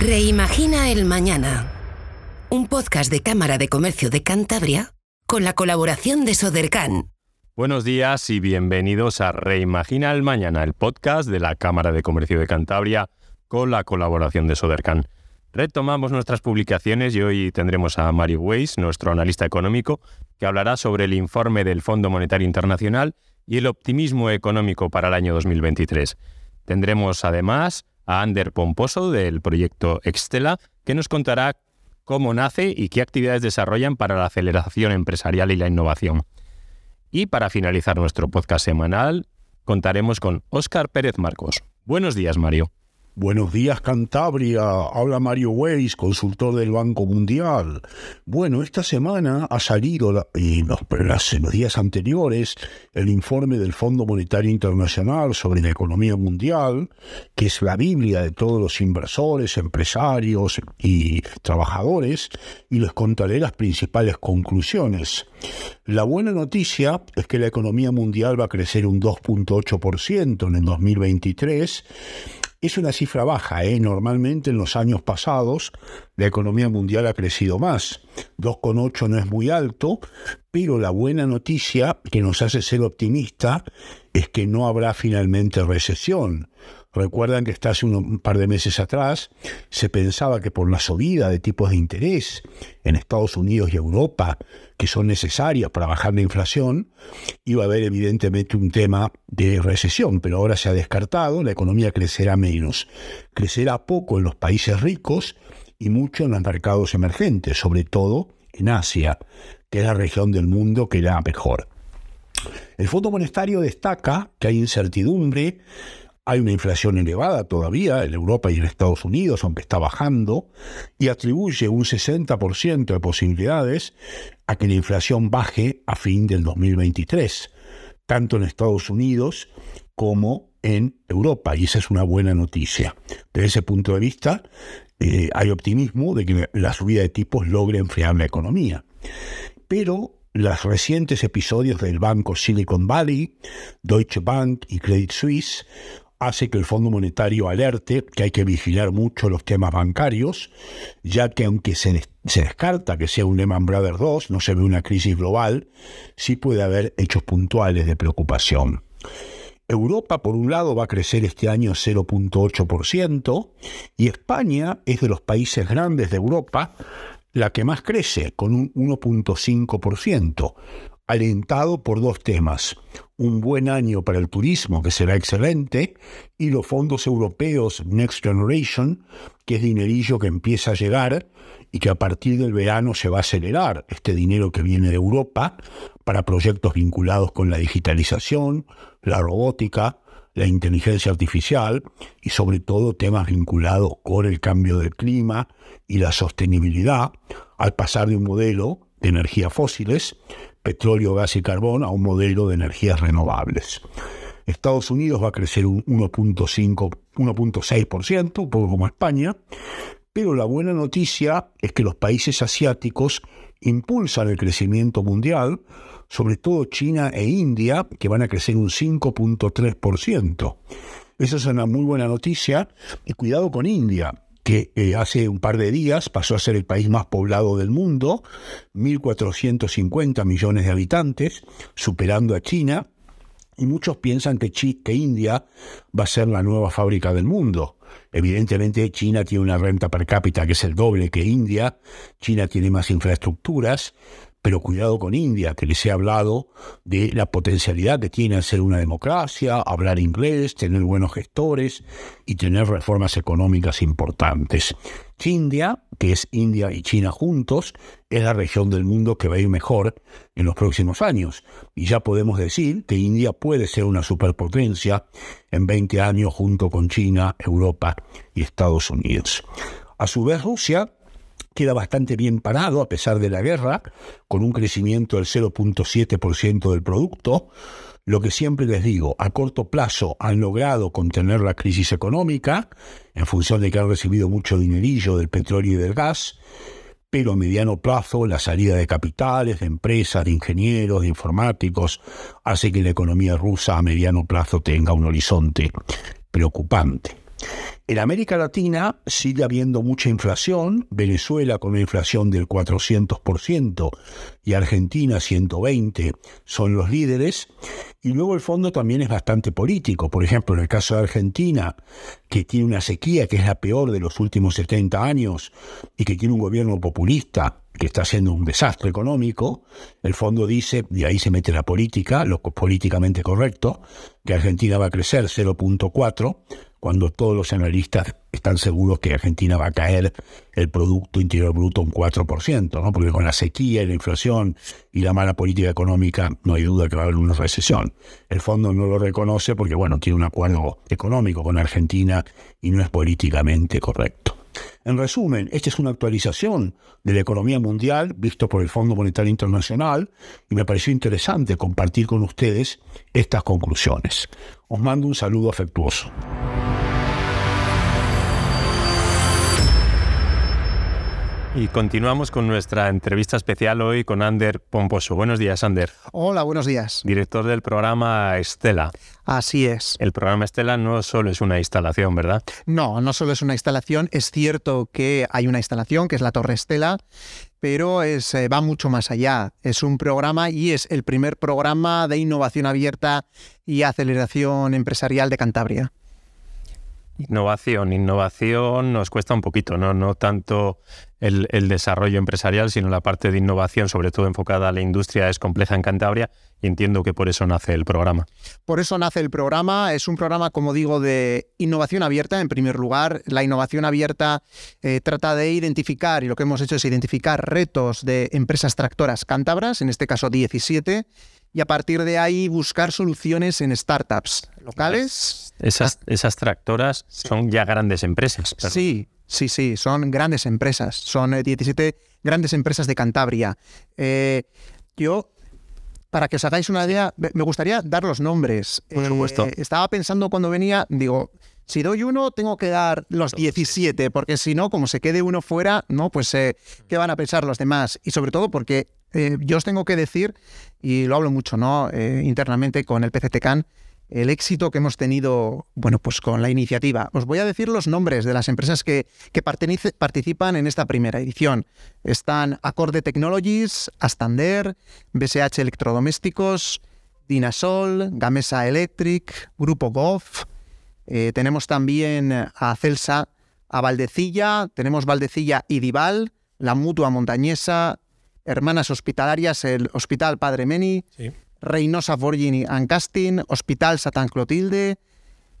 Reimagina el Mañana. Un podcast de Cámara de Comercio de Cantabria con la colaboración de Sodercan. Buenos días y bienvenidos a Reimagina el Mañana, el podcast de la Cámara de Comercio de Cantabria con la colaboración de Sodercan. Retomamos nuestras publicaciones y hoy tendremos a Mario Weiss, nuestro analista económico, que hablará sobre el informe del Fondo Monetario Internacional y el optimismo económico para el año 2023. Tendremos además a Ander Pomposo del proyecto Extela, que nos contará cómo nace y qué actividades desarrollan para la aceleración empresarial y la innovación. Y para finalizar nuestro podcast semanal, contaremos con Óscar Pérez Marcos. Buenos días, Mario. Buenos días Cantabria, habla Mario Weiss, consultor del Banco Mundial. Bueno, esta semana ha salido, y en los días anteriores, el informe del Fondo Monetario Internacional sobre la economía mundial, que es la Biblia de todos los inversores, empresarios y trabajadores, y les contaré las principales conclusiones. La buena noticia es que la economía mundial va a crecer un 2.8% en el 2023 es una cifra baja, ¿eh? normalmente en los años pasados la economía mundial ha crecido más. 2,8 no es muy alto, pero la buena noticia que nos hace ser optimista es que no habrá finalmente recesión. Recuerdan que hasta hace un par de meses atrás se pensaba que por la subida de tipos de interés en Estados Unidos y Europa, que son necesarias para bajar la inflación, iba a haber evidentemente un tema de recesión, pero ahora se ha descartado, la economía crecerá menos. Crecerá poco en los países ricos y mucho en los mercados emergentes, sobre todo en Asia, que es la región del mundo que irá mejor. El Fondo Monetario destaca que hay incertidumbre hay una inflación elevada todavía en Europa y en Estados Unidos, aunque está bajando, y atribuye un 60% de posibilidades a que la inflación baje a fin del 2023, tanto en Estados Unidos como en Europa, y esa es una buena noticia. Desde ese punto de vista, eh, hay optimismo de que la subida de tipos logre enfriar la economía. Pero los recientes episodios del banco Silicon Valley, Deutsche Bank y Credit Suisse hace que el Fondo Monetario alerte que hay que vigilar mucho los temas bancarios, ya que aunque se, descarta que sea un Lehman Brothers 2, no se ve una crisis global, sí puede haber hechos puntuales de preocupación. Europa, por un lado, va a crecer este año 0.8% y España es de los países grandes de Europa la que más crece, con un 1.5%, alentado por dos temas. Un buen año para el turismo, que será excelente, y los fondos europeos Next Generation, que es dinerillo que empieza a llegar y que a partir del verano se va a acelerar, este dinero que viene de Europa, para proyectos vinculados con la digitalización, la robótica, la inteligencia artificial y sobre todo temas vinculados con el cambio del clima y la sostenibilidad, al pasar de un modelo de energías fósiles petróleo, gas y carbón a un modelo de energías renovables. Estados Unidos va a crecer un 1.5, 1.6%, un poco como España, pero la buena noticia es que los países asiáticos impulsan el crecimiento mundial, sobre todo China e India, que van a crecer un 5.3%. Esa es una muy buena noticia. Y cuidado con India, que eh, hace un par de días pasó a ser el país más poblado del mundo, 1.450 millones de habitantes, superando a China, y muchos piensan que, que India va a ser la nueva fábrica del mundo. Evidentemente China tiene una renta per cápita que es el doble que India, China tiene más infraestructuras, pero cuidado con India, que les he hablado de la potencialidad que tiene ser una democracia, hablar inglés, tener buenos gestores y tener reformas económicas importantes. India, que es India y China juntos, es la región del mundo que va a ir mejor en los próximos años. Y ya podemos decir que India puede ser una superpotencia en 20 años junto con China, Europa y Estados Unidos. A su vez, Rusia queda bastante bien parado a pesar de la guerra, con un crecimiento del 0.7% del producto. Lo que siempre les digo, a corto plazo han logrado contener la crisis económica, en función de que han recibido mucho dinerillo del petróleo y del gas, pero a mediano plazo la salida de capitales, de empresas, de ingenieros, de informáticos, hace que la economía rusa a mediano plazo tenga un horizonte preocupante. En América Latina sigue habiendo mucha inflación, Venezuela con una inflación del 400% y Argentina 120% son los líderes, y luego el fondo también es bastante político. Por ejemplo, en el caso de Argentina, que tiene una sequía que es la peor de los últimos 70 años y que tiene un gobierno populista que está haciendo un desastre económico, el fondo dice, y ahí se mete la política, lo políticamente correcto, que Argentina va a crecer 0.4, cuando todos los analistas están seguros que Argentina va a caer el Producto Interior Bruto un 4%, ¿no? porque con la sequía y la inflación y la mala política económica no hay duda que va a haber una recesión. El fondo no lo reconoce porque bueno, tiene un acuerdo económico con Argentina y no es políticamente correcto. En resumen, esta es una actualización de la economía mundial visto por el Fondo Monetario Internacional y me pareció interesante compartir con ustedes estas conclusiones. Os mando un saludo afectuoso. Y continuamos con nuestra entrevista especial hoy con Ander Pomposo. Buenos días, Ander. Hola, buenos días. Director del programa Estela. Así es. El programa Estela no solo es una instalación, ¿verdad? No, no solo es una instalación. Es cierto que hay una instalación, que es la Torre Estela, pero es, eh, va mucho más allá. Es un programa y es el primer programa de innovación abierta y aceleración empresarial de Cantabria. Innovación, innovación nos cuesta un poquito, no, no tanto el, desarrollo empresarial, sino la parte de innovación, sobre todo enfocada a la industria, es compleja en Cantabria y entiendo que por eso nace el programa. Por eso nace el programa. Es un programa, como digo, de innovación abierta, en primer lugar. La innovación abierta eh, trata de identificar, y lo que hemos hecho es identificar retos de empresas tractoras cántabras, en este caso 17, y a partir de ahí buscar soluciones en startups locales. Esas, esas tractoras son ya grandes empresas. Sí, sí, sí, son grandes empresas. Son 17 eh, grandes empresas de Cantabria. Eh, yo, para que os hagáis una idea, me gustaría dar los nombres. Por supuesto. Eh, estaba pensando cuando venía, digo, si doy uno, tengo que dar los 17, porque si no, como se quede uno fuera, no, pues ¿qué van a pensar los demás? Y sobre todo porque yo os tengo que decir, y lo hablo mucho, ¿no? internamente con el PCTCAN, el éxito que hemos tenido, bueno, pues con la iniciativa. Os voy a decir los nombres de las empresas que, que participan en esta primera edición. Están Acorde Technologies, Astander, BSH Electrodomésticos, Dinasol, Gamesa Electric, Grupo Goff. Eh, tenemos también a Celsa, a Valdecilla, tenemos Valdecilla y Dival, la Mutua Montañesa, Hermanas Hospitalarias, el Hospital Padre Meni, sí. Reynosa Forging and Casting, Hospital Satan Clotilde,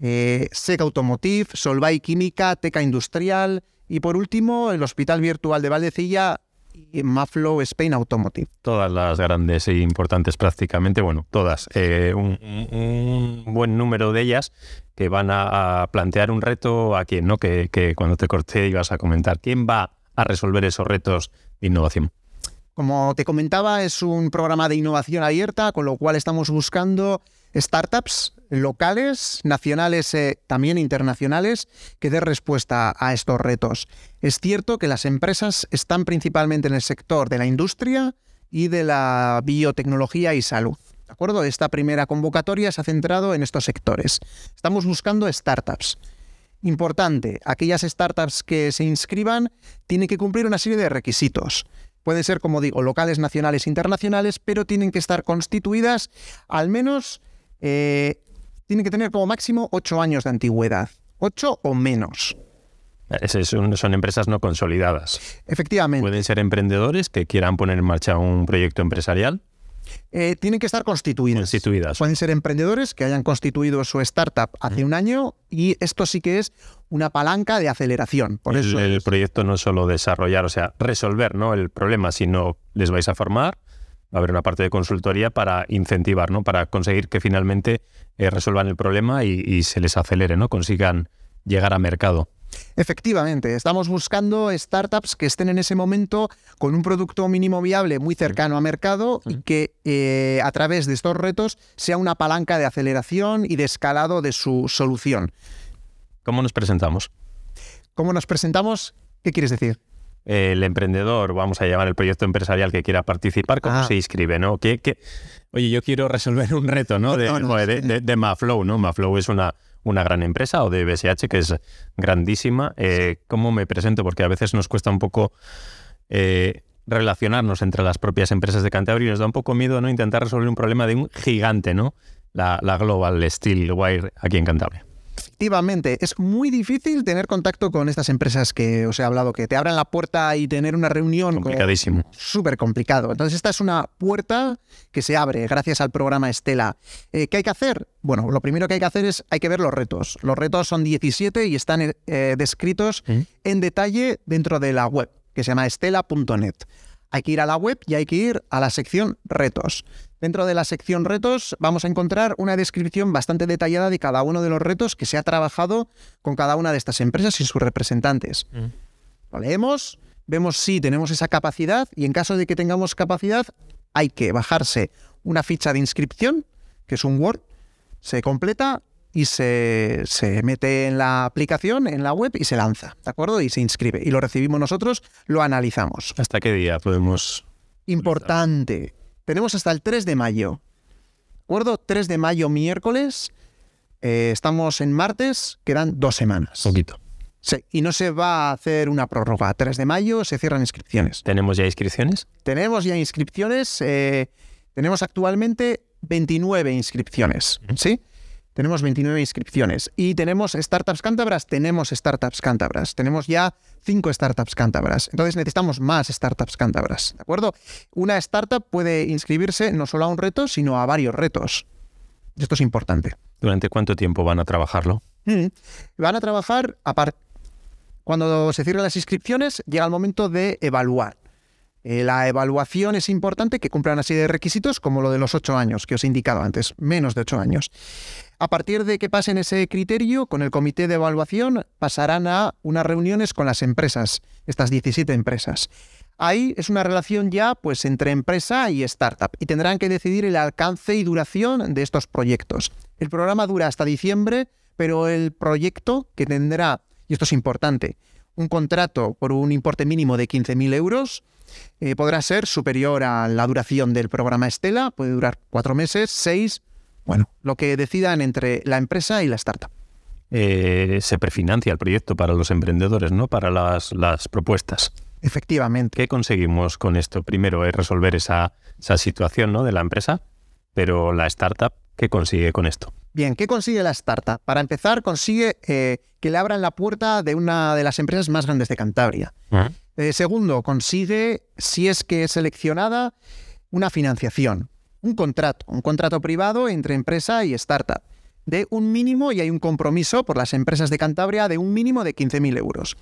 eh, SEC Automotive, Solvay Química, Teca Industrial y por último el Hospital Virtual de Valdecilla y Maflow Spain Automotive. Todas las grandes e importantes prácticamente, bueno, todas, eh, un, buen número de ellas que van a, plantear un reto a quien, ¿no? Que, que cuando te corté ibas a comentar. ¿Quién va a resolver esos retos de innovación? Como te comentaba, es un programa de innovación abierta, con lo cual estamos buscando startups locales, nacionales, eh, también internacionales, que den respuesta a estos retos. Es cierto que las empresas están principalmente en el sector de la industria y de la biotecnología y salud. ¿De acuerdo? Esta primera convocatoria se ha centrado en estos sectores. Estamos buscando startups. Importante, aquellas startups que se inscriban tienen que cumplir una serie de requisitos. Pueden ser, como digo, locales, nacionales, internacionales, pero tienen que estar constituidas al menos, eh, tienen que tener como máximo ocho años de antigüedad, ocho o menos. Son, son empresas no consolidadas. Efectivamente. Pueden ser emprendedores que quieran poner en marcha un proyecto empresarial. Eh, tienen que estar constituidas. constituidas. Pueden ser emprendedores que hayan constituido su startup hace un año y esto sí que es una palanca de aceleración. Por el, eso el proyecto no es solo desarrollar, o sea, resolver ¿no? el problema, sino les vais a formar, va a haber una parte de consultoría para incentivar, ¿no? para conseguir que finalmente eh, resuelvan el problema y, y, se les acelere, ¿no? consigan llegar a mercado. Efectivamente, estamos buscando startups que estén en ese momento con un producto mínimo viable muy cercano a mercado y que eh, a través de estos retos sea una palanca de aceleración y de escalado de su solución. ¿Cómo nos presentamos? ¿Cómo nos presentamos? ¿Qué quieres decir? el emprendedor, vamos a llamar el proyecto empresarial que quiera participar, ¿cómo ah. se inscribe? ¿no? ¿Qué, Oye, yo quiero resolver un reto ¿no? De, de, de, Maflow. ¿no? Maflow es una, una gran empresa o de BSH, que es grandísima. Eh, ¿Cómo me presento? Porque a veces nos cuesta un poco eh, relacionarnos entre las propias empresas de Cantabria y nos da un poco miedo no intentar resolver un problema de un gigante, ¿no? La, la Global Steel Wire aquí en Cantabria. Efectivamente, es muy difícil tener contacto con estas empresas que os he hablado, que te abran la puerta y tener una reunión. Complicadísimo. Súper complicado. Entonces, esta es una puerta que se abre gracias al programa Estela. Eh, ¿Qué hay que hacer? Bueno, lo primero que hay que hacer es, hay que ver los retos. Los retos son 17 y están eh, descritos ¿Mm? en detalle dentro de la web, que se llama estela.net. Hay que ir a la web y hay que ir a la sección retos. Dentro de la sección retos vamos a encontrar una descripción bastante detallada de cada uno de los retos que se ha trabajado con cada una de estas empresas y sus representantes. Mm. Lo leemos, vemos si tenemos esa capacidad y en caso de que tengamos capacidad hay que bajarse una ficha de inscripción, que es un Word, se completa y se, se, mete en la aplicación, en la web y se lanza, ¿de acuerdo? Y se inscribe. Y lo recibimos nosotros, lo analizamos. ¿Hasta qué día podemos...? Importante tenemos hasta el 3 de mayo. ¿De acuerdo? 3 de mayo, miércoles. Eh, estamos en martes, quedan dos semanas. Poquito. Sí, y no se va a hacer una prórroga. 3 de mayo se cierran inscripciones. ¿Tenemos ya inscripciones? Tenemos ya inscripciones. Eh, tenemos actualmente 29 inscripciones. ¿Sí? Tenemos 29 inscripciones. Y tenemos startups cántabras, tenemos startups cántabras. Tenemos ya 5 startups cántabras. Entonces necesitamos más startups cántabras. ¿De acuerdo? Una startup puede inscribirse no solo a un reto, sino a varios retos. Esto es importante. ¿Durante cuánto tiempo van a trabajarlo? Mm. Van a trabajar a cuando se cierren las inscripciones, llega el momento de evaluar. Eh, la evaluación es importante que cumplan así de requisitos como lo de los ocho años que os he indicado antes, menos de ocho años. A partir de que pasen ese criterio, con el comité de evaluación pasarán a unas reuniones con las empresas, estas 17 empresas. Ahí es una relación ya pues entre empresa y startup y tendrán que decidir el alcance y duración de estos proyectos. El programa dura hasta diciembre, pero el proyecto que tendrá, y esto es importante, un contrato por un importe mínimo de 15.000 euros, eh, podrá ser superior a la duración del programa Estela, puede durar cuatro meses, seis, bueno, lo que decidan entre la empresa y la startup. Eh, se prefinancia el proyecto para los emprendedores, ¿no? Para las, las propuestas. Efectivamente. ¿Qué conseguimos con esto? Primero es resolver esa, esa situación ¿no? de la empresa, pero la startup, ¿qué consigue con esto? Bien, ¿qué consigue la startup? Para empezar, consigue eh, que le abran la puerta de una de las empresas más grandes de Cantabria. Eh, segundo, consigue, si es que es seleccionada, una financiación, un contrato, un contrato privado entre empresa y startup, de un mínimo, y hay un compromiso por las empresas de Cantabria, de un mínimo de 15.000 euros.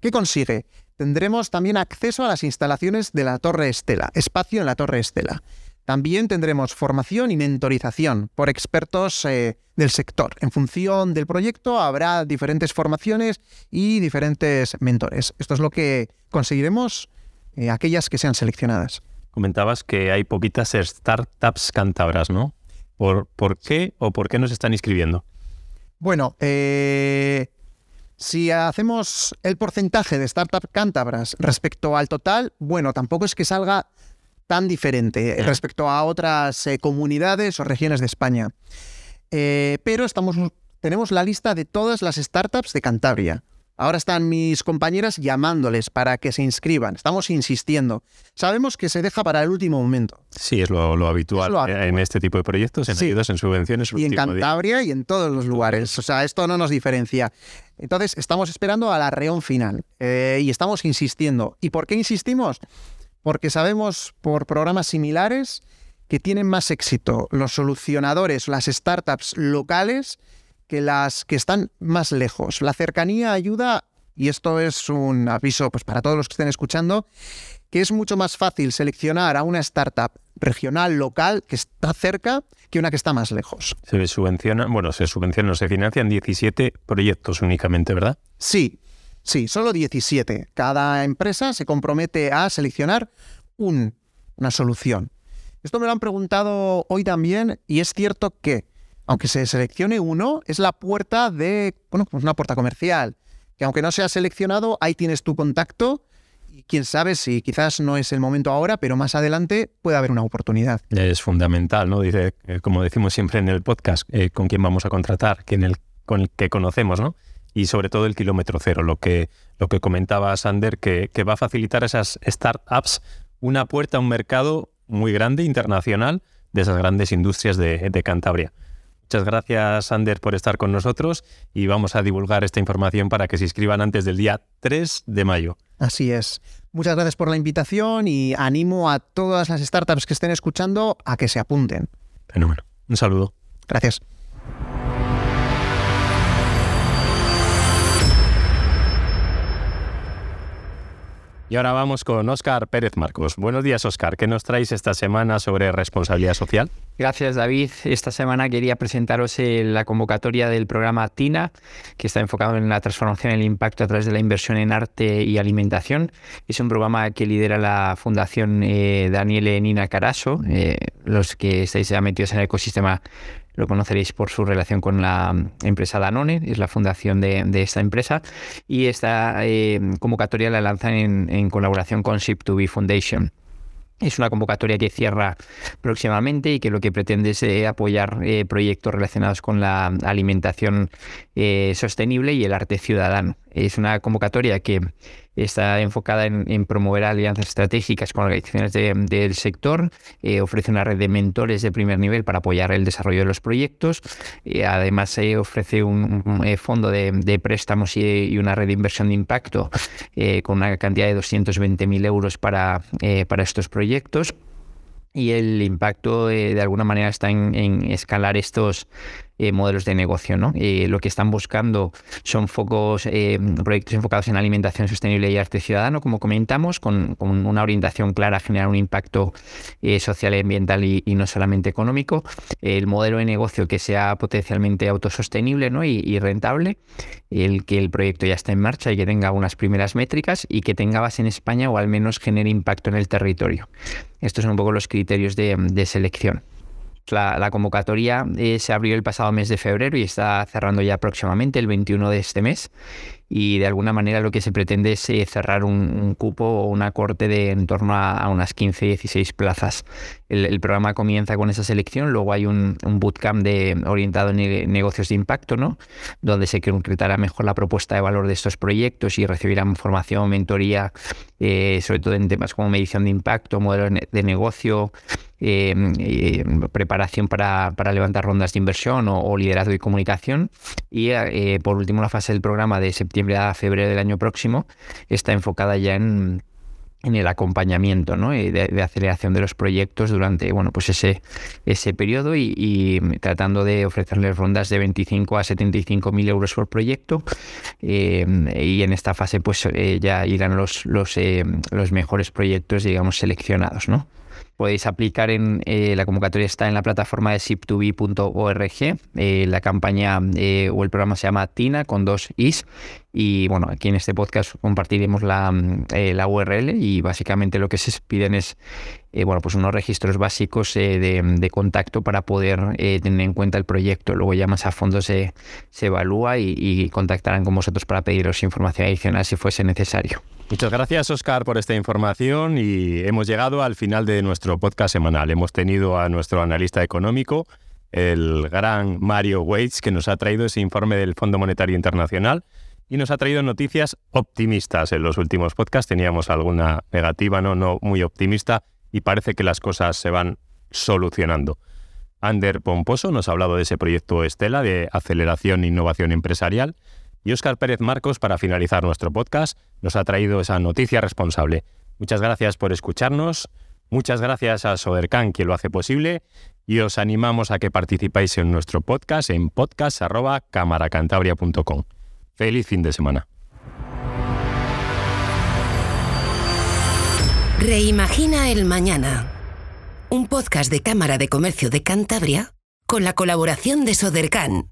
¿Qué consigue? Tendremos también acceso a las instalaciones de la Torre Estela, espacio en la Torre Estela. También tendremos formación y mentorización por expertos eh, del sector. En función del proyecto habrá diferentes formaciones y diferentes mentores. Esto es lo que conseguiremos eh, aquellas que sean seleccionadas. Comentabas que hay poquitas startups cántabras, ¿no? ¿Por, ¿Por, qué o por qué nos están inscribiendo? Bueno, eh, si hacemos el porcentaje de startups cántabras respecto al total, bueno, tampoco es que salga tan diferente respecto a otras eh, comunidades o regiones de España. Eh, pero estamos, tenemos la lista de todas las startups de Cantabria. Ahora están mis compañeras llamándoles para que se inscriban. Estamos insistiendo. Sabemos que se deja para el último momento. Sí, es lo, habitual, en este tipo de proyectos, en ayudas, en subvenciones. Y en Cantabria y en todos los lugares. O sea, esto no nos diferencia. Entonces, estamos esperando a la reón final eh, y estamos insistiendo. ¿Y por qué insistimos? porque sabemos por programas similares que tienen más éxito los solucionadores, las startups locales, que las que están más lejos. La cercanía ayuda, y esto es un aviso pues, para todos los que estén escuchando, que es mucho más fácil seleccionar a una startup regional, local, que está cerca, que una que está más lejos. Se subvencionan, bueno, se subvencionan, se financian 17 proyectos únicamente, ¿verdad? Sí, Sí, solo 17. Cada empresa se compromete a seleccionar una solución. Esto me lo han preguntado hoy también y es cierto que, aunque se seleccione uno, es la puerta de, bueno, pues una puerta comercial, que aunque no sea seleccionado, ahí tienes tu contacto y quién sabe si quizás no es el momento ahora, pero más adelante puede haber una oportunidad. Es fundamental, ¿no? Dice, eh, como decimos siempre en el podcast, eh, con quién vamos a contratar, el con el que conocemos, ¿no? Y sobre todo el kilómetro cero, lo que, lo que comentaba Sander, que, va a facilitar a esas startups una puerta a un mercado muy grande, internacional, de esas grandes industrias de Cantabria. Muchas gracias, Sander, por estar con nosotros y vamos a divulgar esta información para que se inscriban antes del día 3 de mayo. Así es. Muchas gracias por la invitación y animo a todas las startups que estén escuchando a que se apunten. Fenómeno. Un saludo. Gracias. Y ahora vamos con Óscar Pérez Marcos. Buenos días, Óscar. ¿Qué nos traéis esta semana sobre responsabilidad social? Gracias, David. Esta semana quería presentaros eh, la convocatoria del programa TINA, que está enfocado en la transformación y el impacto a través de la inversión en arte y alimentación. Es un programa que lidera la Fundación eh, Daniele Nina Caraso. Eh, los que estáis ya metidos en el ecosistema lo conoceréis por su relación con la empresa Danone, es la fundación de, esta empresa, y esta eh, convocatoria la lanzan en, colaboración con Ship2B Foundation. Es una convocatoria que cierra próximamente y que lo que pretende es eh, apoyar eh, proyectos relacionados con la alimentación sostenible y el arte ciudadano. Es una convocatoria que está enfocada en, promover alianzas estratégicas con organizaciones del sector, eh, ofrece una red de mentores de primer nivel para apoyar el desarrollo de los proyectos, y además se ofrece un, eh, fondo de, préstamos y, una red de inversión de impacto eh, con una cantidad de 220.000 euros para, para estos proyectos. Y el impacto de alguna manera está en escalar estos eh, modelos de negocio. ¿no? Eh, lo que están buscando son focos, eh, proyectos enfocados en alimentación sostenible y arte ciudadano, como comentamos, con, una orientación clara a generar un impacto social y ambiental y, no solamente económico. El modelo de negocio que sea potencialmente autosostenible ¿no? y, rentable, el que el proyecto ya esté en marcha y que tenga unas primeras métricas y que tenga base en España o al menos genere impacto en el territorio. Estos son un poco los criterios de selección. La, convocatoria eh, se abrió el pasado mes de febrero y está cerrando ya próximamente, el 21 de este mes y de alguna manera lo que se pretende es eh, cerrar un, cupo o una corte de en torno a, unas 15-16 plazas. El, programa comienza con esa selección, luego hay un, bootcamp de, orientado en negocios de impacto, ¿no? donde se concretará mejor la propuesta de valor de estos proyectos y recibirán formación, mentoría, eh, sobre todo en temas como medición de impacto, modelo de negocio, eh, preparación para, levantar rondas de inversión o, liderazgo y comunicación. Y por último, la fase del programa de septiembre a febrero del año próximo, está enfocada ya en, el acompañamiento ¿no? de, de, aceleración de los proyectos durante bueno, pues ese, ese periodo y, tratando de ofrecerles rondas de 25 a 75 mil euros por proyecto eh, y en esta fase pues eh, ya irán los, los, eh, los mejores proyectos digamos seleccionados. ¿no? Podéis aplicar en eh, la convocatoria está en la plataforma de ship2b.org. Eh, la campaña eh, o el programa se llama TINA con dos is. Y bueno, aquí en este podcast compartiremos la, la URL y básicamente lo que se piden es bueno, pues unos registros básicos de, contacto para poder tener en cuenta el proyecto. Luego ya más a fondo se, se evalúa y contactarán con vosotros para pediros información adicional si fuese necesario. Muchas gracias, Oscar, por esta información y hemos llegado al final de nuestro podcast semanal. Hemos tenido a nuestro analista económico, el gran Mario Waits, que nos ha traído ese informe del Fondo Monetario Internacional y nos ha traído noticias optimistas. En los últimos podcasts teníamos alguna negativa, no, no muy optimista, y parece que las cosas se van solucionando. Ander Pomposo nos ha hablado de ese proyecto Estela de aceleración e innovación empresarial y Óscar Pérez Marcos, para finalizar nuestro podcast, nos ha traído esa noticia responsable. Muchas gracias por escucharnos, muchas gracias a Sodercan, quien lo hace posible, y os animamos a que participáis en nuestro podcast en podcast.camaracantabria.com. Feliz fin de semana. Reimagina el mañana. Un podcast de Cámara de Comercio de Cantabria con la colaboración de Sodercan